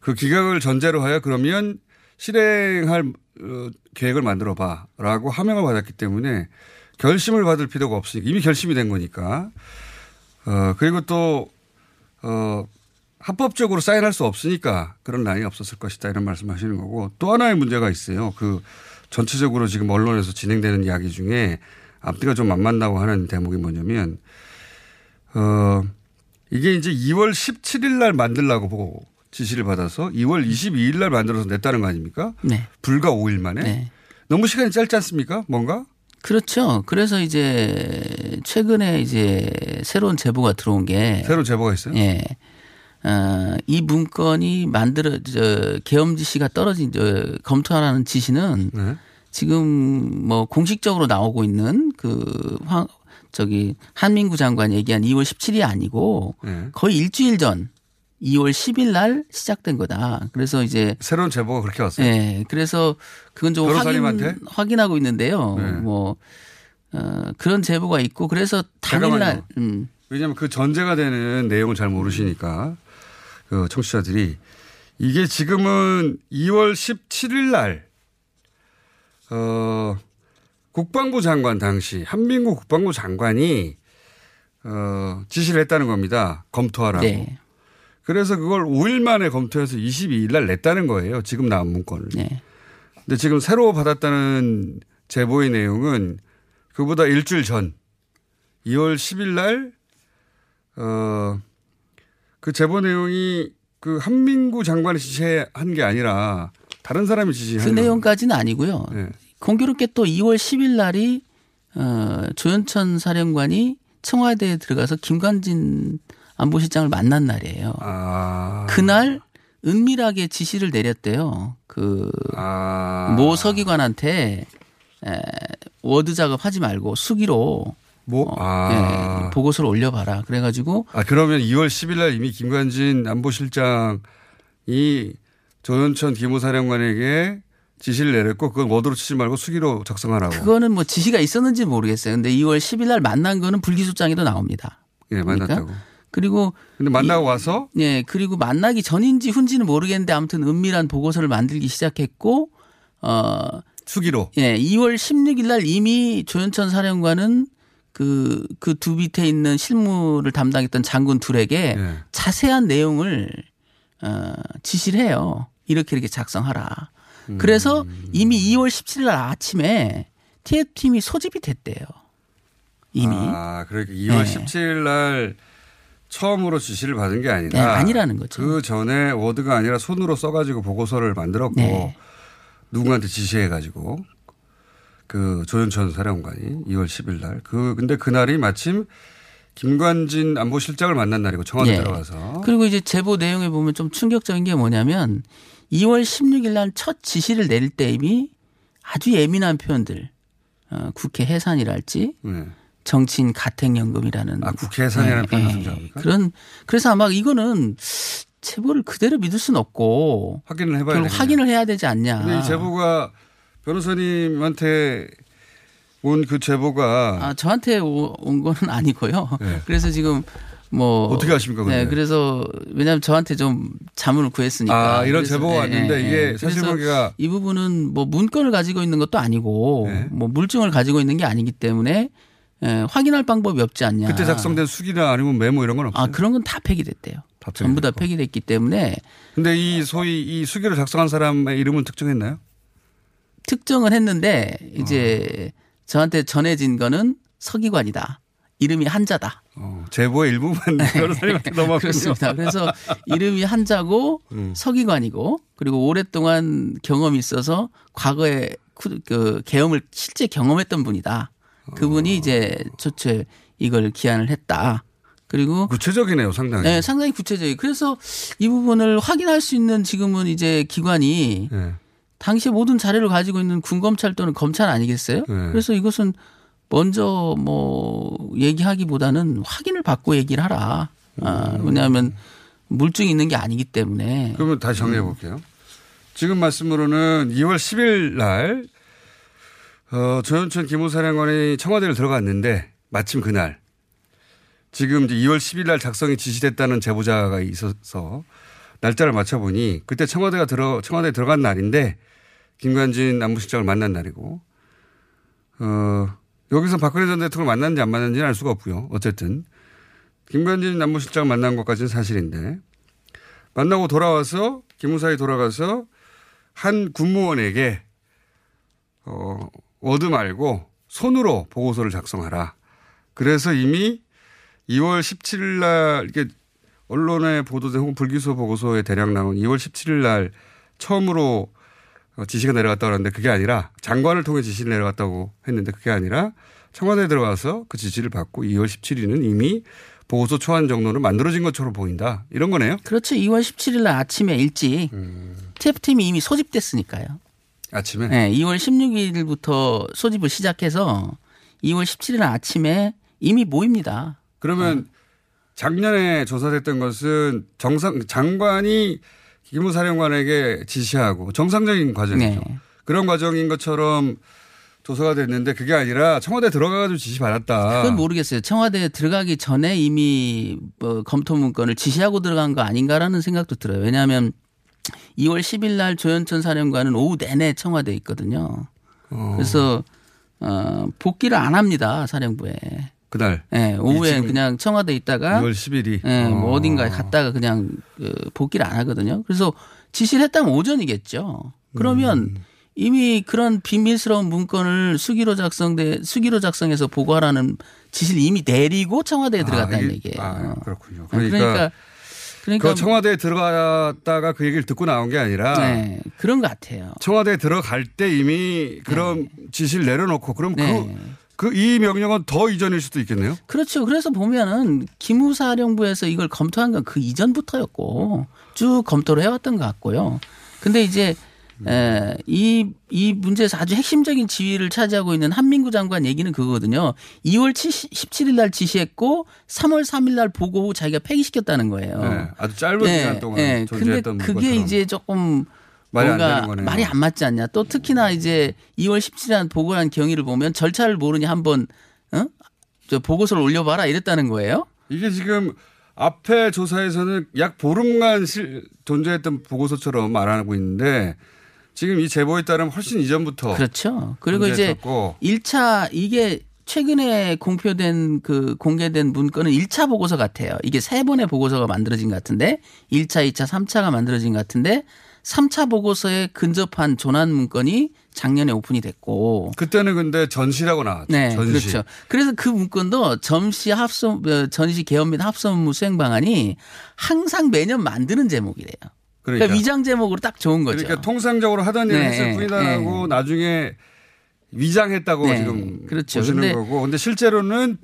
그 기각을 전제로 하여 그러면 실행할 어, 계획을 만들어 봐라고 하명을 받았기 때문에 결심을 받을 필요가 없으니까 이미 결심이 된 거니까 어 그리고 또 어, 합법적으로 사인할 수 없으니까 그런 라인이 없었을 것이다 이런 말씀하시는 거고 또 하나의 문제가 있어요. 그 전체적으로 지금 언론에서 진행되는 이야기 중에 앞뒤가 좀 안 맞다고 하는 대목이 뭐냐면 어 이게 이제 2월 17일 날 만들라고 보고 지시를 받아서 2월 22일 날 만들어서 냈다는 거 아닙니까? 네. 불과 5일 만에 네. 너무 시간이 짧지 않습니까? 뭔가? 그렇죠. 그래서 이제 최근에 이제 새로운 제보가 들어온 게 새로운 제보가 있어요? 예. 어, 이 문건이 만들어 저 계엄 지시가 떨어진 저 검토하라는 지시는 네. 지금 뭐 공식적으로 나오고 있는 그 황, 저기 한민구 장관 얘기한 2월 17일이 아니고 네. 거의 일주일 전 2월 10일 날 시작된 거다. 그래서 이제 새로운 제보가 그렇게 왔어요. 예. 그래서 그건 좀? 확인, 확인하고 있는데요. 네. 뭐 어, 그런 제보가 있고 그래서 당일날. 음. 왜냐하면 그 전제가 되는 내용을 잘 모르시니까 그 청취자들이 이게 지금은 2월 17일 날 어, 국방부 장관 당시 한민구 국방부 장관이 어, 지시를 했다는 겁니다. 검토하라고. 네. 그래서 그걸 5일 만에 검토해서 22일 날 냈다는 거예요. 지금 나온 문건을. 네. 근데 지금 새로 받았다는 제보의 내용은 그보다 일주일 전 2월 10일 날, 어, 그 제보 내용이 그 한민구 장관이 지시한 게 아니라 다른 사람이 그 지시한 내용까지는 아니고요. 네. 공교롭게 또 2월 10일 날이 어, 조현천 사령관이 청와대에 들어가서 김관진 안보실장을 만난 날이에요. 아. 그날 은밀하게 지시를 내렸대요. 그, 아. 모 서기관한테 에, 워드 작업하지 말고 수기로 뭐, 아. 예, 보고서를 올려봐라. 그래가지고 아, 그러면 2월 10일 날 이미 김관진 안보실장이 조현천 기무사령관에게 지시를 내렸고 그건 워드로 치지 말고 수기로 작성하라고. 그거는 뭐 지시가 있었는지 모르겠어요. 근데 2월 10일 날 만난 거는 불기소장에도 나옵니다. 예, 만났다고. 그리고 근데 만나고 와서 예, 그리고 만나기 전인지 후인지는 모르겠는데 아무튼 은밀한 보고서를 만들기 시작했고 어 수기로. 예, 2월 16일 날 이미 조현천 사령관은 그, 그 두 밑에 있는 실무를 담당했던 장군 둘에게 예. 자세한 내용을, 어, 지시를 해요. 이렇게 이렇게 작성하라. 음. 그래서 이미 2월 17일 날 아침에 TF팀이 소집이 됐대요. 이미. 아, 그러니까 2월 네. 17일 날 처음으로 지시를 받은 게 아니라 네, 아니라는 거죠. 그 전에 워드가 아니라 손으로 써가지고 보고서를 만들었고 네. 누구한테 지시해가지고 그 조현천 사령관이 2월 10일 날 그 근데 그날이 마침 김관진 안보실장을 만난 날이고 청와대 예. 들어가서 그리고 이제 제보 내용에 보면 좀 충격적인 게 뭐냐면 2월 16일 날 첫 지시를 내릴 때 이미 아주 예민한 표현들, 어, 국회 해산이랄지 네. 정치인 가택연금이라는 아, 국회 해산이라는 표현을 예? 그런 그래서 아마 이거는 제보를 그대로 믿을 수는 없고 확인을 해봐야 되겠네요. 확인을 해야 되지 않냐. 근데 이 제보가 변호사님한테 온 그 제보가 아, 저한테 오- 온 거는 아니고요. 네. 그래서 지금 뭐 어떻게 아십니까, 근데? 네, 그래서 왜냐하면 저한테 좀 자문을 구했으니까. 아, 이런 제보가 왔는데 이게 그래서 사실관계가 이 부분은 뭐 문건을 가지고 있는 것도 아니고 네. 뭐 물증을 가지고 있는 게 아니기 때문에 예, 확인할 방법이 없지 않냐. 그때 작성된 수기나 아니면 메모 이런 건 없어요. 아 그런 건 다 폐기됐대요. 다 전부 다. 폐기됐기 때문에 근데 이 소위 이 수기를 작성한 사람의 이름은 특정했나요? 특정을 했는데 이제 어. 저한테 전해진 거는 서기관이다. 이름이 한자다. 어, 제보의 일부만 변호사님한테 넘어갔군요. 그렇습니다. 그래서 이름이 한자고 음. 서기관이고 그리고 오랫동안 경험이 있어서 과거에 그, 그 계엄을 실제 경험했던 분이다. 어. 그분이 이제 초체 이걸 기한을 했다. 그리고 구체적이네요, 상당히. 네, 상당히 구체적이. 그래서 이 부분을 확인할 수 있는 지금은 이제 기관이 네. 당시 모든 자료를 가지고 있는 군검찰 또는 검찰 아니겠어요? 네. 그래서 이것은 먼저 뭐 얘기하기보다는 확인을 받고 얘기를 하라. 아, 왜냐하면 물증이 있는 게 아니기 때문에. 그러면 다시 정리해 볼게요. 지금 말씀으로는 2월 10일 날 어, 조현천 기무사령관이 청와대를 들어갔는데 마침 그날 지금 이제 2월 10일 날 작성이 지시됐다는 제보자가 있어서 날짜를 맞춰보니 그때 청와대가 들어 청와대에 들어간 날인데 김관진 안보실장을 만난 날이고 어, 여기서 박근혜 전 대통령을 만났는지 안 만났는지는 알 수가 없고요. 어쨌든 김관진 안보실장을 만난 것까지는 사실인데 만나고 돌아와서 기무사에 돌아가서 한 군무원에게 어, 워드 말고 손으로 보고서를 작성하라. 그래서 이미 2월 17일 날 이게 언론에 보도된 혹은 불기소 보고서에 대략 나온 2월 17일 날 처음으로 어, 지시가 내려갔다고 하는데 그게 아니라 장관을 통해 지시를 내려갔다고 했는데 그게 아니라 청와대에 들어가서 그 지시를 받고 2월 17일은 이미 보고서 초안 정도는 만들어진 것처럼 보인다. 이런 거네요. 그렇죠. 2월 17일 날 아침에 일찍 TF팀이 이미 소집됐으니까요. 아침에? 네, 2월 16일부터 소집을 시작해서 2월 17일 날 아침에 이미 모입니다. 그러면 작년에 조사됐던 것은 정상 장관이 기무사령관에게 지시하고 정상적인 과정이죠. 네. 그런 과정인 것처럼 조사가 됐는데 그게 아니라 청와대 들어가가지고 지시 받았다. 그건 모르겠어요. 청와대에 들어가기 전에 이미 뭐 검토 문건을 지시하고 들어간 거 아닌가라는 생각도 들어요. 왜냐하면 2월 10일 날 조현천 사령관은 오후 내내 청와대에 있거든요. 그래서 어, 복귀를 안 합니다 사령부에. 그날. 네, 오후에 그냥 청와대에 있다가 2월 10일이. 네, 뭐 어. 어딘가에 갔다가 그냥 그 복귀를 안 하거든요. 그래서 지시를 했다면 오전이겠죠. 그러면 음. 이미 그런 비밀스러운 문건을 수기로 작성돼 수기로 작성해서 보고하라는 지시를 이미 내리고 청와대에 들어갔다는 이게- 얘기예요. 아, 그렇군요. 그러니까 그러니까, 그러니까 그 청와대에 들어갔다가 그 얘기를 듣고 나온 게 아니라 네, 그런 것 같아요. 청와대에 들어갈 때 이미 그런 지시를 내려놓고 그럼 네. 그 그 이 명령은 더 이전일 수도 있겠네요. 그렇죠. 그래서 보면은 기무사령부에서 이걸 검토한 건 그 이전부터였고 쭉 검토를 해왔던 것 같고요. 근데 이제 에, 이, 이 문제에서 아주 핵심적인 지위를 차지하고 있는 한민구 장관 얘기는 그거거든요. 2월 17일 날 지시했고 3월 3일 날 보고 후 자기가 폐기시켰다는 거예요. 네, 아주 짧은 기간 동안 예. 근데 존재했던 그게 것처럼. 이제 조금 뭔가 거네요. 말이 안 맞지 않냐. 또 특히나 이제 2월 17일 보고한 경위를 보면 절차를 모르니 한번 어? 저 보고서를 올려봐라 이랬다는 거예요. 이게 지금 앞에 조사에서는 약 보름간 실, 존재했던 보고서처럼 말하고 있는데 지금 이 제보에 따르면 훨씬 이전부터 그렇죠. 그리고 이제 존재했었고 1차 이게 최근에 공표된 그 공개된 문건은 1차 보고서 같아요. 이게 세 번의 보고서가 만들어진 것 같은데 1차, 2차, 3차가 만들어진 것 같은데 3차 보고서에 근접한 조난 문건이 작년에 오픈이 됐고 그때는 근데 전시라고 나왔죠. 네, 전시. 그렇죠. 그래서 그 문건도 점시 합성 어, 전시 개업 및 합성 업무 수행 방안이 항상 매년 만드는 제목이래요. 그러니까, 그러니까. 위장 제목으로 딱 좋은 거죠. 그러니까 통상적으로 하던 일을 네, 했을 네, 뿐이다라고 나중에 위장했다고 네, 지금 그렇죠. 보시는 근데- 거고. 근데 실제로는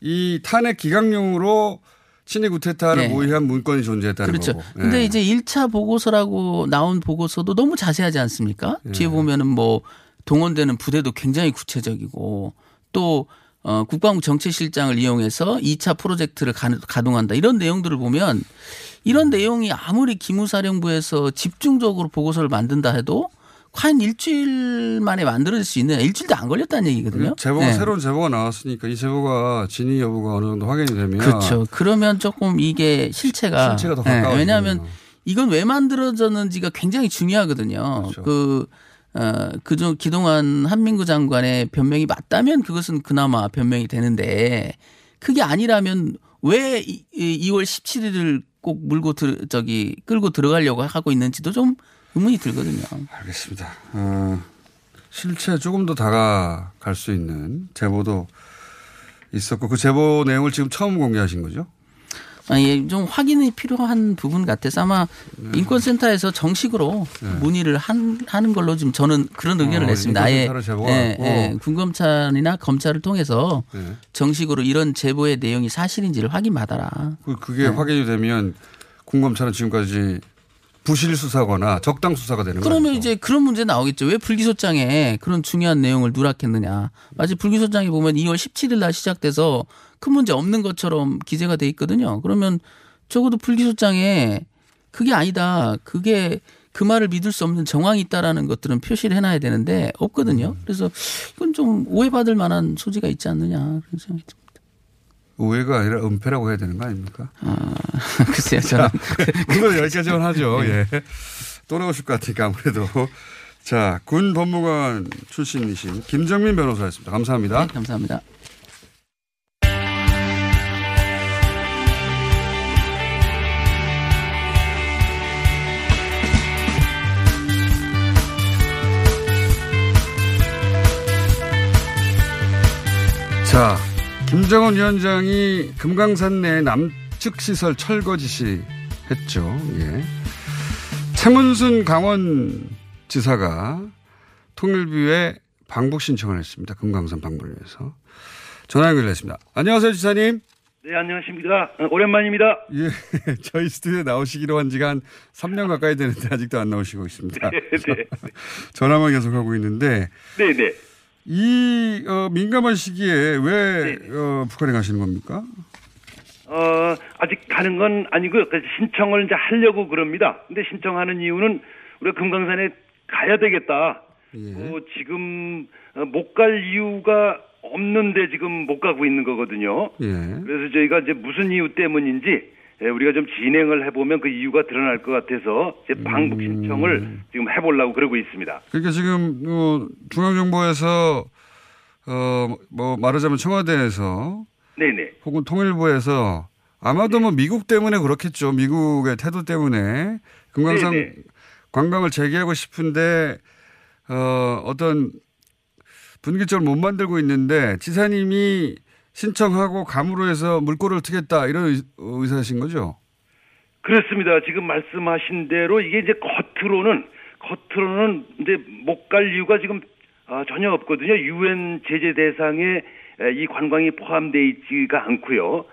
이 탄핵 기강용으로 친위 구테타를 네. 모의한 문건이 존재했다는 그렇죠. 거고. 근데 네. 이제 1차 보고서라고 나온 보고서도 너무 자세하지 않습니까? 네. 뒤에 보면은 뭐 동원되는 부대도 굉장히 구체적이고 또 어, 국방부 정책실장을 이용해서 2차 프로젝트를 가- 가동한다 이런 내용들을 보면 이런 내용이 아무리 기무사령부에서 집중적으로 보고서를 만든다 해도 과연 일주일 만에 만들어질 수 있느냐 일주일도 안 걸렸다는 얘기거든요. 그 제보가 네. 새로운 제보가 나왔으니까 이 제보가 진위 여부가 어느 정도 확인이 되면 그렇죠. 그러면 조금 이게 실체가, 실체가 더 네, 가까워지네요. 왜냐하면 이건 왜 만들어졌는지가 굉장히 중요하거든요. 그렇죠. 그 어, 그중 기동한 한민구 장관의 변명이 맞다면 그것은 그나마 변명이 되는데 그게 아니라면 왜 이- 이 2월 17일을 꼭 물고 들, 저기 끌고 들어가려고 하고 있는지도 좀 의문이 들거든요. 알겠습니다. 어, 실체 조금 더 다가갈 수 있는 제보도 있었고 그 제보 내용을 지금 처음 공개하신 거죠? 아, 예, 좀 확인이 필요한 부분 같아서 아마 네. 인권센터에서 정식으로 문의를 한, 하는 걸로 지금 저는 그런 의견을 어, 냈습니다. 아예 예. 예, 군검찰이나 검찰을 통해서 네. 정식으로 이런 제보의 내용이 사실인지를 확인받아라. 그- 그게 네. 확인이 되면 군검찰은 지금까지 부실 수사거나 적당 수사가 되는 거예요. 그러면 이제 그런 문제 나오겠죠. 왜 불기소장에 그런 중요한 내용을 누락했느냐. 마치 불기소장에 보면 2월 17일 날 시작돼서 큰 문제 없는 것처럼 기재가 돼 있거든요. 그러면 적어도 불기소장에 그게 아니다. 그게 그 말을 믿을 수 없는 정황이 있다라는 것들은 표시를 해놔야 되는데 없거든요. 그래서 이건 좀 오해받을 만한 소지가 있지 않느냐 그런 생각이 듭니다. 오해가 아니라 은폐라고 해야 되는 거 아닙니까? 글쎄요, 저는 오늘 여기까지만 하죠. 예. 또 나오실 것 같으니까 아무래도. 자, 군 법무관 출신이신 김정민 변호사였습니다. 감사합니다. 네, 감사합니다. 자, 김정은 위원장이 금강산 내 남측 시설 철거 지시했죠. 예. 최문순 강원지사가 통일부에 방북 신청을 했습니다. 금강산 방문을 위해서. 전화 연결했습니다. 안녕하세요, 지사님. 네, 안녕하십니까. 어, 오랜만입니다. 예, 저희 스튜디오에 나오시기로 한 지가 한 3년 가까이 되는데 아직도 안 나오시고 있습니다. 네, 네. 전화만 계속하고 있는데 네, 네. 이 어, 민감한 시기에 왜 어, 북한에 가시는 겁니까? 어, 아직 가는 건 아니고요. 그래서 신청을 이제 하려고 그럽니다. 근데 신청하는 이유는 우리가 금강산에 가야 되겠다. 어, 지금 못 갈 이유가 없는데 지금 못 가고 있는 거거든요. 예. 그래서 저희가 이제 무슨 이유 때문인지 예, 우리가 좀 진행을 해보면 그 이유가 드러날 것 같아서 이제 방북 신청을 지금 해보려고 그러고 있습니다. 그러니까 지금 어, 중앙정보에서 어, 뭐 말하자면 청와대에서 네네. 혹은 통일부에서 아마도 뭐 미국 때문에 그렇겠죠. 미국의 태도 때문에 금강산 네네. 관광을 재개하고 싶은데 어, 어떤 분기점을 못 만들고 있는데 지사님이 신청하고 감으로 해서 물꼬를 트겠다 이런 의- 의사신 거죠? 그렇습니다. 지금 말씀하신 대로 이게 이제 겉으로는 겉으로는 이제 못 갈 이유가 지금 아, 전혀 없거든요. 유엔 제재 대상에 에, 이 관광이 포함되어 있지가 않고요.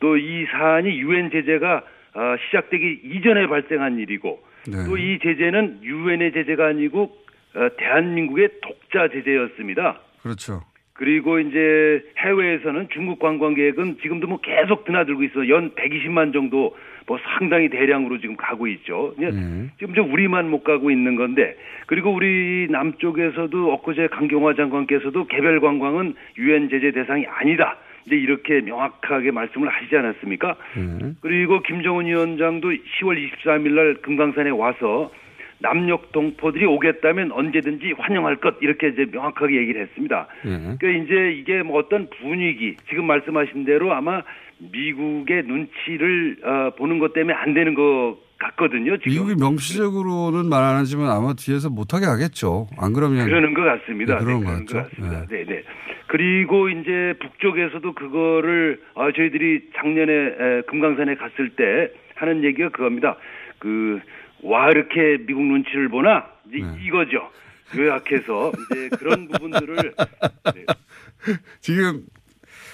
또 이 사안이 유엔 제재가 아, 시작되기 이전에 발생한 일이고 네. 또이 제재는 유엔의 제재가 아니고 어, 대한민국의 독자 제재였습니다. 그렇죠. 그리고 이제 해외에서는 중국 관광객은 지금도 뭐 계속 드나들고 있어 연 120만 정도 뭐 상당히 대량으로 지금 가고 있죠. 이제 지금 좀 우리만 못 가고 있는 건데 그리고 우리 남쪽에서도 엊그제 강경화 장관께서도 개별 관광은 유엔 제재 대상이 아니다. 이제 이렇게 명확하게 말씀을 하시지 않았습니까? 그리고 김정은 위원장도 10월 23일 날 금강산에 와서 남녘 동포들이 오겠다면 언제든지 환영할 것 이렇게 이제 명확하게 얘기를 했습니다. 그러니까 이제 이게 뭐 어떤 분위기 지금 말씀하신 대로 아마 미국의 눈치를 어, 보는 것 때문에 안 되는 것 같거든요. 지금 미국이 명시적으로는 말 안 하지만 아마 뒤에서 못하게 하겠죠. 안 그러면 그러는 것 같습니다. 네, 그런 네, 것 같습니다. 네, 네. 그리고 이제 북쪽에서도 그거를 아, 저희들이 작년에 에, 금강산에 갔을 때 하는 얘기가 그겁니다. 그 와 이렇게 미국 눈치를 보나 이제 네. 이거죠. 요약해서 이제 그런 부분들을 지금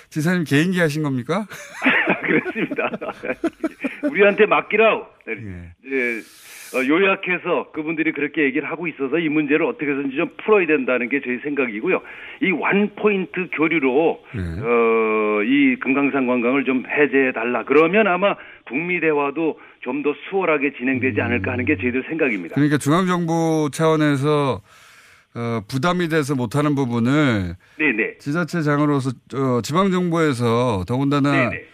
지사님 개인기 하신 겁니까? 그렇습니다. 우리한테 맡기라우. 네. 예. 네. 어, 요약해서 그분들이 그렇게 얘기를 하고 있어서 이 문제를 어떻게 해서든지 좀 풀어야 된다는 게 저희 생각이고요. 이 원포인트 교류로 네. 어, 이 금강산 관광을 좀 해제해 달라. 그러면 아마 북미 대화도 좀 더 수월하게 진행되지 않을까 하는 게 저희들 생각입니다. 그러니까 중앙정부 차원에서 어, 부담이 돼서 못하는 부분을 네네. 지자체장으로서 어, 지방정부에서 더군다나 네네.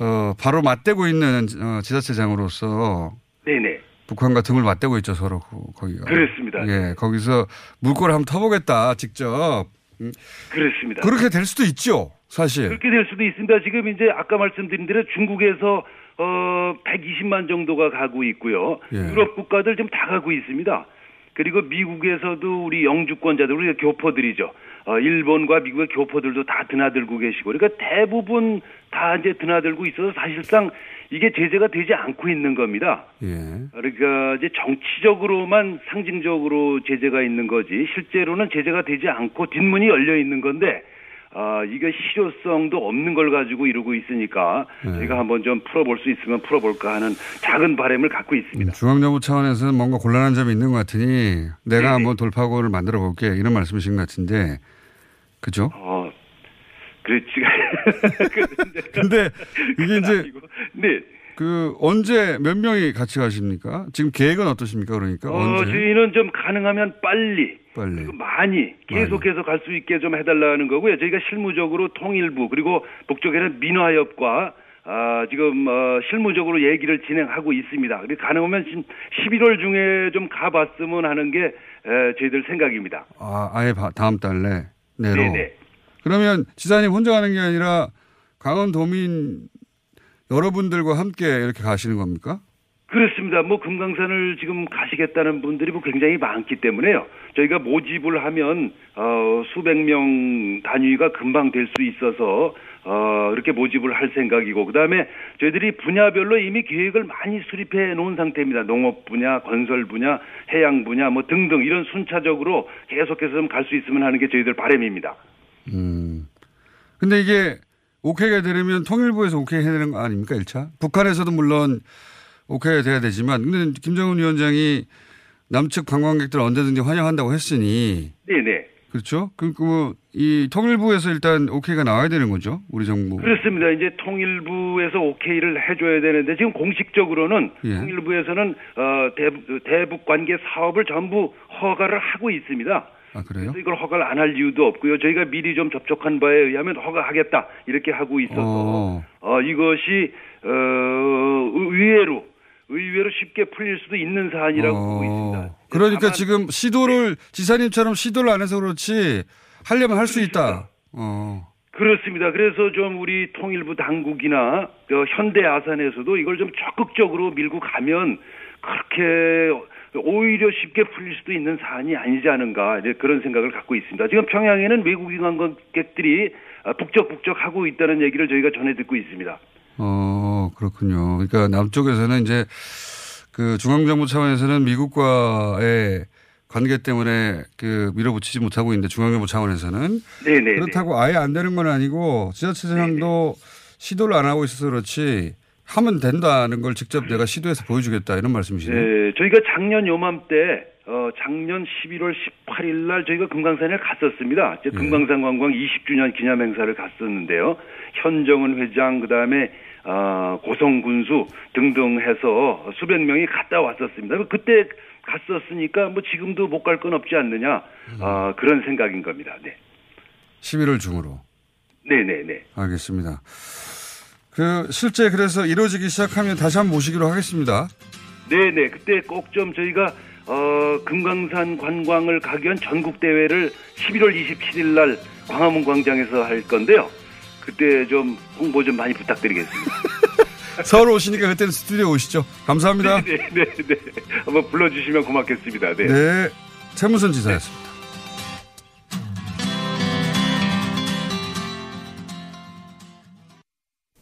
어, 바로 맞대고 있는 어, 지자체장으로서 네네. 북한과 등을 맞대고 있죠 서로 그- 거기가. 그렇습니다. 예, 거기서 물꼬를 한번 터보겠다 직접. 음, 그렇습니다. 그렇게 될 수도 있죠 사실. 그렇게 될 수도 있습니다. 지금 이제 아까 말씀드린 대로 중국에서 어 120만 정도가 가고 있고요. 예. 유럽 국가들 지금 다 가고 있습니다. 그리고 미국에서도 우리 영주권자들, 우리 교포들이죠. 어, 일본과 미국의 교포들도 다 드나들고 계시고, 그러니까 대부분 다 이제 드나들고 있어서 사실상 이게 제재가 되지 않고 있는 겁니다. 예. 그러니까 이제 정치적으로만 상징적으로 제재가 있는 거지, 실제로는 제재가 되지 않고 뒷문이 열려 있는 건데, 아, 이게 실효성도 없는 걸 가지고 이러고 있으니까 네. 저희가 한번 좀 풀어볼 수 있으면 풀어볼까 하는 작은 바람을 갖고 있습니다. 중앙정부 차원에서는 뭔가 곤란한 점이 있는 것 같으니 내가 네네. 한번 돌파구를 만들어 볼게 이런 말씀이신 것 같은데 그죠? 어, 그렇지. 근데 이게 이제 네. 그 언제 몇 명이 같이 가십니까? 지금 계획은 어떠십니까? 그러니까 어, 언제 저희는 좀 가능하면 빨리 빨리 그리고 많이 계속해서 갈 수 있게 좀 해달라는 거고요. 저희가 실무적으로 통일부 그리고 북쪽에는 민화협과 아, 지금 어, 실무적으로 얘기를 진행하고 있습니다. 그리고 가능하면 지금 11월 중에 좀 가봤으면 하는 게 에, 저희들 생각입니다. 아, 아예 바- 다음 달 내, 내로. 네네. 그러면 지사님 혼자 가는 게 아니라 강원도민 여러분들과 함께 이렇게 가시는 겁니까? 그렇습니다. 뭐 금강산을 지금 가시겠다는 분들이 뭐 굉장히 많기 때문에요. 저희가 모집을 하면 어 수백 명 단위가 금방 될 수 있어서 어 이렇게 모집을 할 생각이고 그다음에 저희들이 분야별로 이미 계획을 많이 수립해 놓은 상태입니다. 농업 분야, 건설 분야, 해양 분야 뭐 등등 이런 순차적으로 계속해서 좀 갈 수 있으면 하는 게 저희들 바람입니다. 음. 근데 이게 오케이가 되려면 통일부에서 오케이 해야 되는 거 아닙니까, 1차? 북한에서도 물론 오케이가 돼야 되지만, 근데 김정은 위원장이 남측 관광객들 언제든지 환영한다고 했으니, 네네. 그렇죠? 그리고 이 통일부에서 일단 오케이가 나와야 되는 거죠, 우리 정부. 그렇습니다. 이제 통일부에서 오케이를 해줘야 되는데 지금 공식적으로는 예. 통일부에서는 어, 대북, 대북 관계 사업을 전부 허가를 하고 있습니다. 아, 그래요? 그래서 이걸 허가를 안 할 이유도 없고요. 저희가 미리 좀 접촉한 바에 의하면 허가하겠다 이렇게 하고 있어서 어. 어, 이것이 어, 의외로 의외로 쉽게 풀릴 수도 있는 사안이라고 보고 있습니다. 그러니까 지금 시도를, 지사님처럼 시도를 안 해서 그렇지, 하려면 할 수 있다. 어. 그렇습니다. 그래서 좀 우리 통일부 당국이나 저 현대 아산에서도 이걸 좀 적극적으로 밀고 가면 그렇게 오히려 쉽게 풀릴 수도 있는 사안이 아니지 않은가 이제 그런 생각을 갖고 있습니다. 지금 평양에는 외국인 관광객들이 아, 북적북적 하고 있다는 얘기를 저희가 전해 듣고 있습니다. 어, 그렇군요. 그러니까 남쪽에서는 이제 그 중앙정부 차원에서는 미국과의 관계 때문에 그 밀어붙이지 못하고 있는데 중앙정부 차원에서는 네네. 그렇다고 아예 안 되는 건 아니고 지자체장도 시도를 안 하고 있어서 그렇지 하면 된다는 걸 직접 내가 시도해서 보여주겠다 이런 말씀이시네요. 네, 저희가 작년 요맘때 어 작년 11월 18일 날 저희가 금강산에 갔었습니다. 이제 금강산 관광 20주년 기념 행사를 갔었는데요. 현정은 회장 그다음에 어 고성 군수 등등 해서 수백 명이 갔다 왔었습니다. 그때 갔었으니까 뭐 지금도 못 갈 건 없지 않느냐 어, 그런 생각인 겁니다. 네, 11월 중으로. 네, 네, 네. 알겠습니다. 그 실제 그래서 이루어지기 시작하면 다시 한번 모시기로 하겠습니다. 네네 그때 꼭 좀 저희가 어 금강산 관광을 가기 위한 전국 대회를 11월 27일 날 광화문 광장에서 할 건데요. 그때 좀 홍보 좀 많이 부탁드리겠습니다. 서울 오시니까 그때는 스튜디오 오시죠. 감사합니다. 네네네 한번 불러주시면 고맙겠습니다. 네. 네. 최무선 지사였습니다.